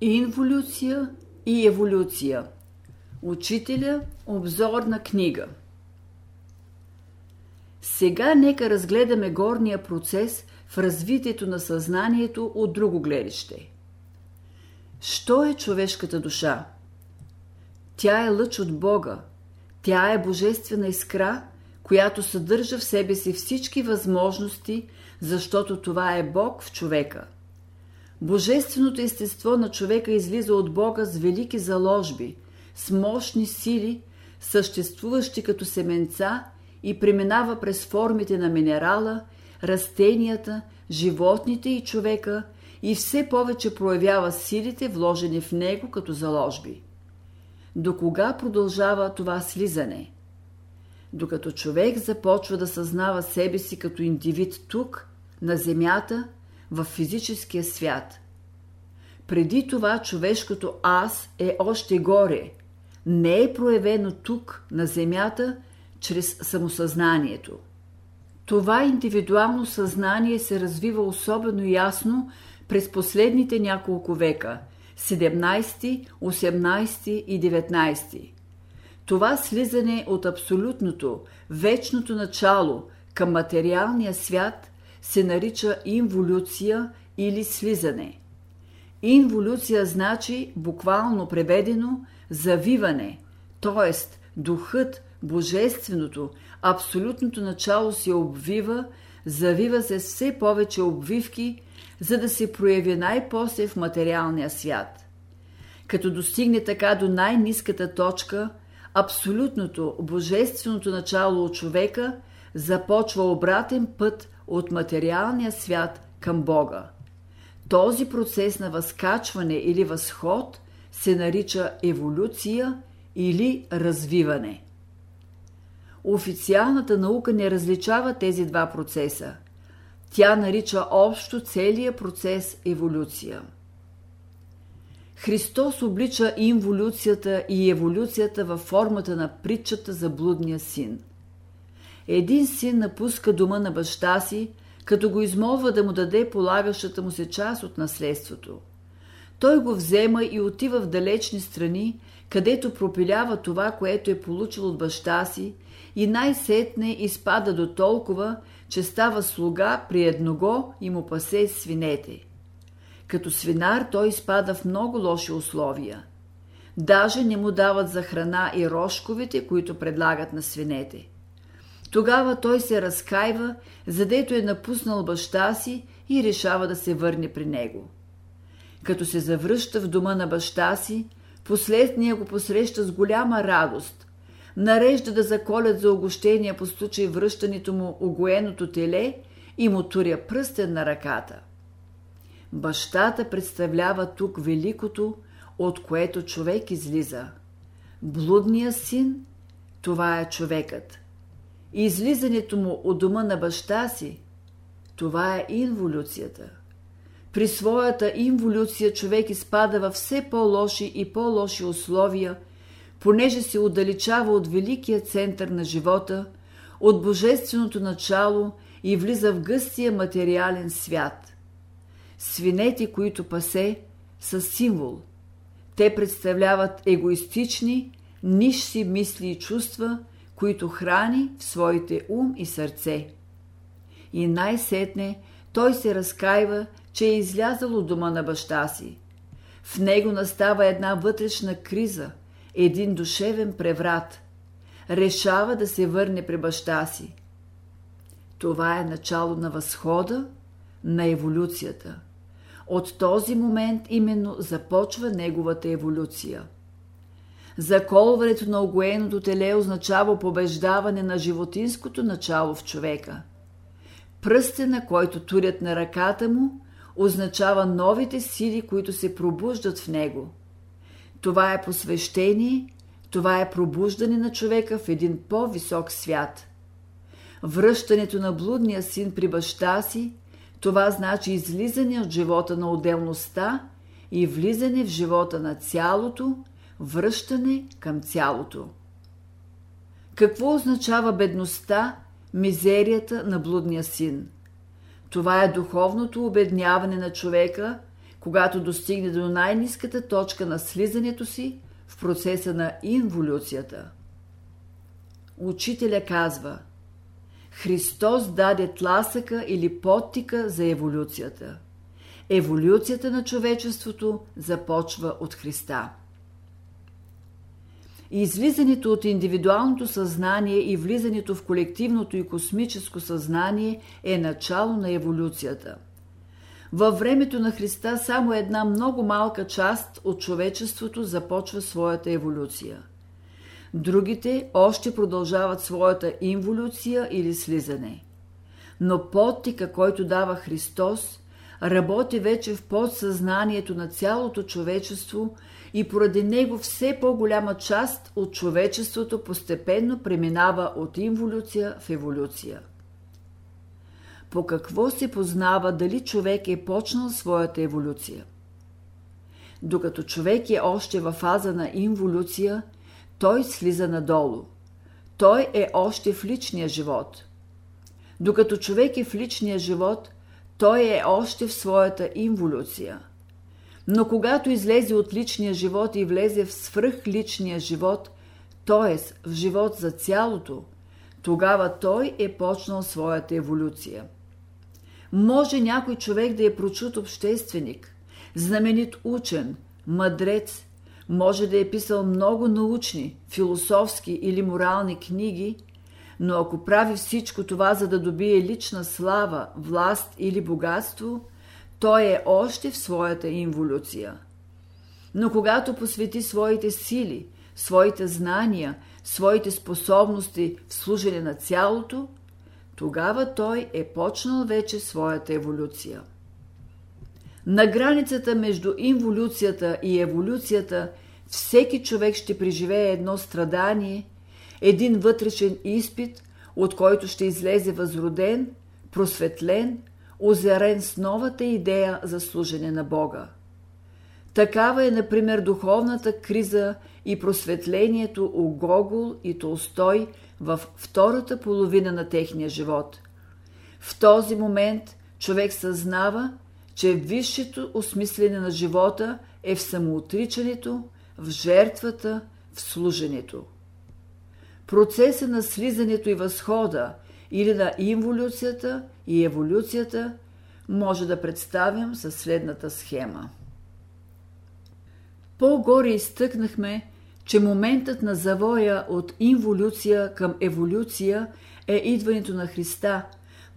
Инволюция и еволюция. Учителя обзорна книга. Сега нека разгледаме горния процес в развитието на съзнанието от друго гледище. Що е човешката душа? Тя е лъч от Бога. Тя е божествена искра, която съдържа в себе си всички възможности, защото това е Бог в човека – Божественото естество на човека излиза от Бога с велики заложби, с мощни сили, съществуващи като семенца и преминава през формите на минерала, растенията, животните и човека и все повече проявява силите, вложени в него като заложби. До кога продължава това слизане? Докато човек започва да съзнава себе си като индивид тук, на земята – в физическия свят. Преди това човешкото аз е още горе, не е проявено тук, на Земята, чрез самосъзнанието. Това индивидуално съзнание се развива особено ясно през последните няколко века 17, 18 и 19. Това слизане от абсолютното, вечното начало към материалния свят се нарича инволюция или слизане. Инволюция значи, буквално преведено, завиване, т.е. духът, божественото, абсолютното начало се обвива, завива се все повече обвивки, за да се прояви най-после в материалния свят. Като достигне така до най-низката точка, абсолютното, божественото начало от човека започва обратен път от материалния свят към Бога. Този процес на възкачване или възход се нарича еволюция или развиване. Официалната наука не различава тези два процеса. Тя нарича общо целия процес еволюция. Христос облича инволюцията и еволюцията във формата на притчата за блудния син – един син напуска дома на баща си, като го измолва да му даде полагащата му се част от наследството. Той го взема и отива в далечни страни, където пропилява това, което е получил от баща си и най-сетне изпада до толкова, че става слуга при едного и му пасе свинете. Като свинар той изпада в много лоши условия. Даже не му дават за храна и рожковете, които предлагат на свинете. Тогава той се разкаива, задето е напуснал баща си и решава да се върне при него. Като се завръща в дома на баща си, последния го посреща с голяма радост. Нарежда да заколят за огощение по случай връщането му огоеното теле и му туря пръстен на ръката. Бащата представлява тук великото, от което човек излиза. Блудният син – това е човекът – излизането му от дома на баща си, това е инволюцията. При своята инволюция човек изпада във все по-лоши и по-лоши условия, понеже се отдалечава от великия център на живота, от божественото начало и влиза в гъстия материален свят. Свинете, които пасе, са символ. Те представляват егоистични, нишси мисли и чувства – които храни в своите ум и сърце. И най-сетне той се разкаива, че е излязъл от дома на баща си. В него настава една вътрешна криза, един душевен преврат. Решава да се върне при баща си. Това е начало на възхода, на еволюцията. От този момент именно започва неговата еволюция – Заколването на огоеното теле означава побеждаване на животинското начало в човека. Пръстена, който турят на ръката му, означава новите сили, които се пробуждат в него. Това е посвещение, това е пробуждане на човека в един по-висок свят. Връщането на блудния син при баща си, това значи излизане от живота на отделността и влизане в живота на цялото, връщане към цялото. Какво означава бедността, мизерията на блудния син? Това е духовното обедняване на човека, когато достигне до най-низката точка на слизането си в процеса на инволюцията. Учителя казва Христос даде тласъка или подтика за еволюцията. Еволюцията на човечеството започва от Христа. Излизането от индивидуалното съзнание и влизането в колективното и космическо съзнание е начало на еволюцията. Във времето на Христа само една много малка част от човечеството започва своята еволюция. Другите още продължават своята инволюция или слизане. Но подтика, който дава Христос, работи вече в подсъзнанието на цялото човечество и поради него все по-голяма част от човечеството постепенно преминава от инволюция в еволюция. По какво се познава дали човек е почнал своята еволюция? Докато човек е още във фаза на инволюция, той слиза надолу. Той е още в личния живот. Докато човек е в личния живот, той е още в своята инволюция. Но когато излезе от личния живот и влезе в свръхличния живот, т.е. в живот за цялото, тогава той е почнал своята еволюция. Може някой човек да е прочут общественик, знаменит учен, мъдрец, може да е писал много научни, философски или морални книги, но ако прави всичко това, за да добие лична слава, власт или богатство, той е още в своята инволюция. Но когато посвети своите сили, своите знания, своите способности в служене на цялото, тогава той е почнал вече своята еволюция. На границата между инволюцията и еволюцията всеки човек ще преживее едно страдание, един вътрешен изпит, от който ще излезе възроден, просветлен, озарен с новата идея за служене на Бога. Такава е, например, духовната криза и просветлението у Гогол и Толстой в втората половина на техния живот. В този момент човек съзнава, че висшето осмислене на живота е в самоотричането, в жертвата, в служенето. Процеса на слизането и възхода или на инволюцията и еволюцията може да представим със следната схема. По-горе изтъкнахме, че моментът на завоя от инволюция към еволюция е идването на Христа,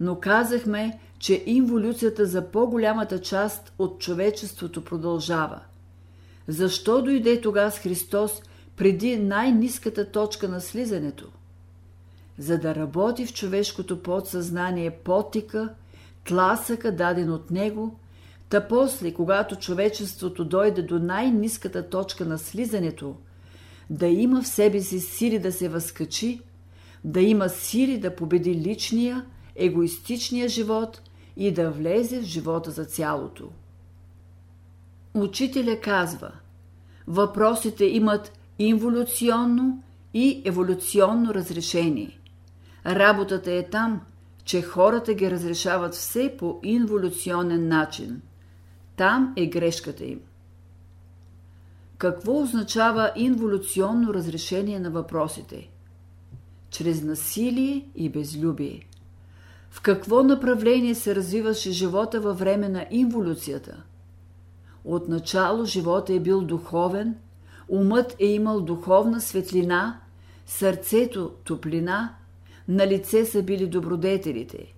но казахме, че инволюцията за по-голямата част от човечеството продължава. Защо дойде тогава с Христос преди най-низката точка на слизането? За да работи в човешкото подсъзнание потика, тласъка даден от него, та после, когато човечеството дойде до най-низката точка на слизането, да има в себе си сили да се възкачи, да има сили да победи личния, егоистичния живот и да влезе в живота за цялото. Учителя казва, въпросите имат инволюционно и еволюционно разрешение. Работата е там, че хората ги разрешават все по инволюционен начин. Там е грешката им. Какво означава инволюционно разрешение на въпросите? Чрез насилие и безлюбие. В какво направление се развиваше живота във време на инволюцията? Отначало живота е бил духовен, умът е имал духовна светлина, сърцето топлина, на лице са били добродетелите.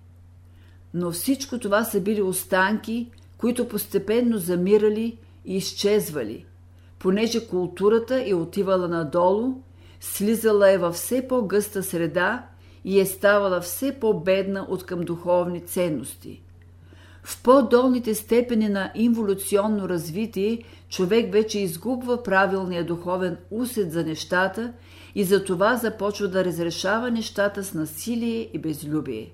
Но всичко това са били останки, които постепенно замирали и изчезвали, понеже културата е отивала надолу, слизала е във все по-гъста среда и е ставала все по-бедна от към духовни ценности. В по-долните степени на инволюционно развитие човек вече изгубва правилния духовен усет за нещата и за това започва да разрешава нещата с насилие и безлюбие.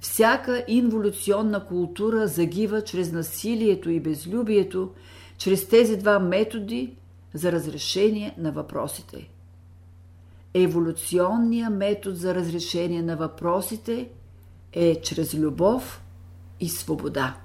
Всяка инволюционна култура загива чрез насилието и безлюбието, чрез тези два методи за разрешение на въпросите. Еволюционният метод за разрешение на въпросите е чрез любов и свобода.